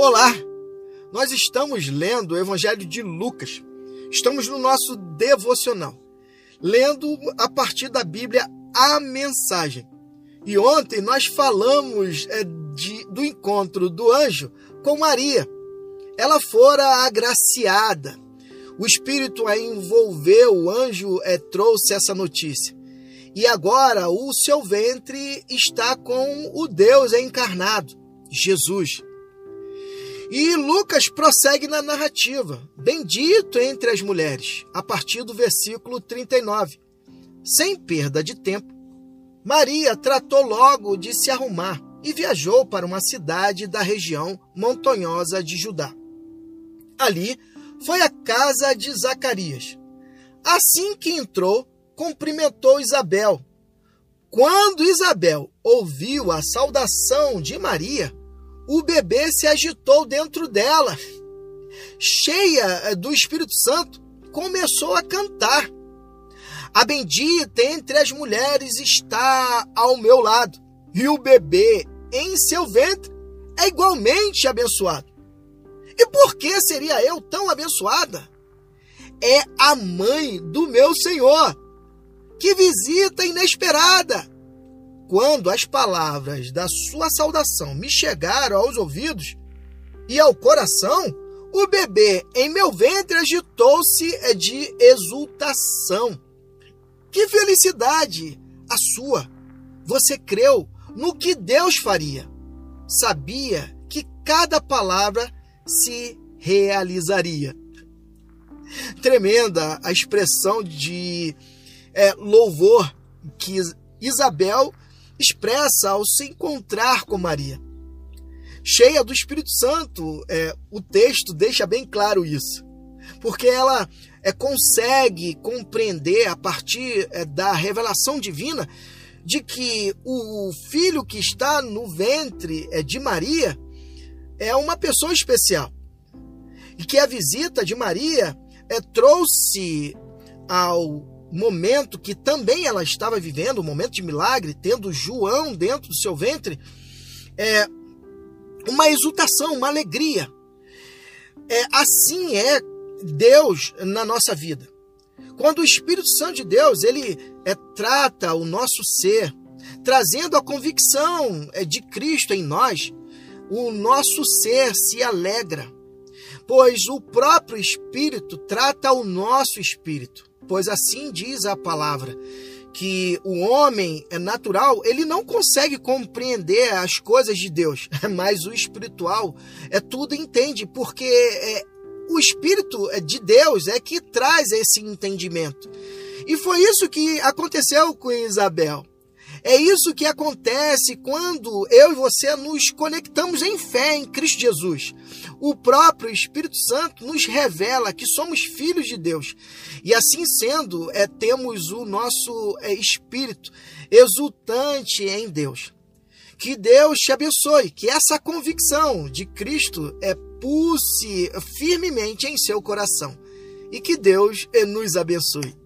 Olá! Nós estamos lendo o Evangelho de Lucas. Estamos no nosso devocional, lendo a partir da Bíblia a mensagem. E ontem nós falamos é, de, do encontro do anjo com Maria. Ela fora agraciada. O Espírito a envolveu, o anjo é, trouxe essa notícia. E agora o seu ventre está com o Deus encarnado, Jesus. E Lucas prossegue na narrativa, bendito entre as mulheres, a partir do versículo 39. Sem perda de tempo, Maria tratou logo de se arrumar e viajou para uma cidade da região montanhosa de Judá. Ali foi a casa de Zacarias. Assim que entrou, cumprimentou Isabel. Quando Isabel ouviu a saudação de Maria, o bebê se agitou dentro dela. Cheia eh, do Espírito Santo, começou a cantar. A bendita entre as mulheres está ao meu lado, e o bebê em seu ventre é igualmente abençoado. E por que seria eu tão abençoada? É a mãe do meu Senhor. Que visita inesperada! Quando as palavras da sua saudação me chegaram aos ouvidos e ao coração, o bebê em meu ventre agitou-se de exultação. Que felicidade a sua! Você creu no que Deus faria. Sabia que cada palavra se realizaria. Tremenda a expressão de é, louvor que Isabel expressa ao se encontrar com Maria. Cheia do Espírito Santo, é, o texto deixa bem claro isso, porque ela é, consegue compreender a partir é, da revelação divina de que o filho que está no ventre é, de Maria é uma pessoa especial e que a visita de Maria é, trouxe ao momento que também ela estava vivendo, um momento de milagre, tendo João dentro do seu ventre, é uma exultação, uma alegria. É, assim é Deus na nossa vida. Quando o Espírito Santo de Deus ele é, trata o nosso ser, trazendo a convicção é, de Cristo em nós, o nosso ser se alegra, pois o próprio Espírito trata o nosso espírito pois assim diz a palavra que o homem é natural, ele não consegue compreender as coisas de Deus, mas o espiritual é tudo entende, porque é, o espírito de Deus é que traz esse entendimento. E foi isso que aconteceu com Isabel. É isso que acontece quando eu e você nos conectamos em fé em Cristo Jesus. O próprio Espírito Santo nos revela que somos filhos de Deus. E assim sendo, é, temos o nosso é, espírito exultante em Deus. Que Deus te abençoe, que essa convicção de Cristo é pulse firmemente em seu coração. E que Deus é, nos abençoe.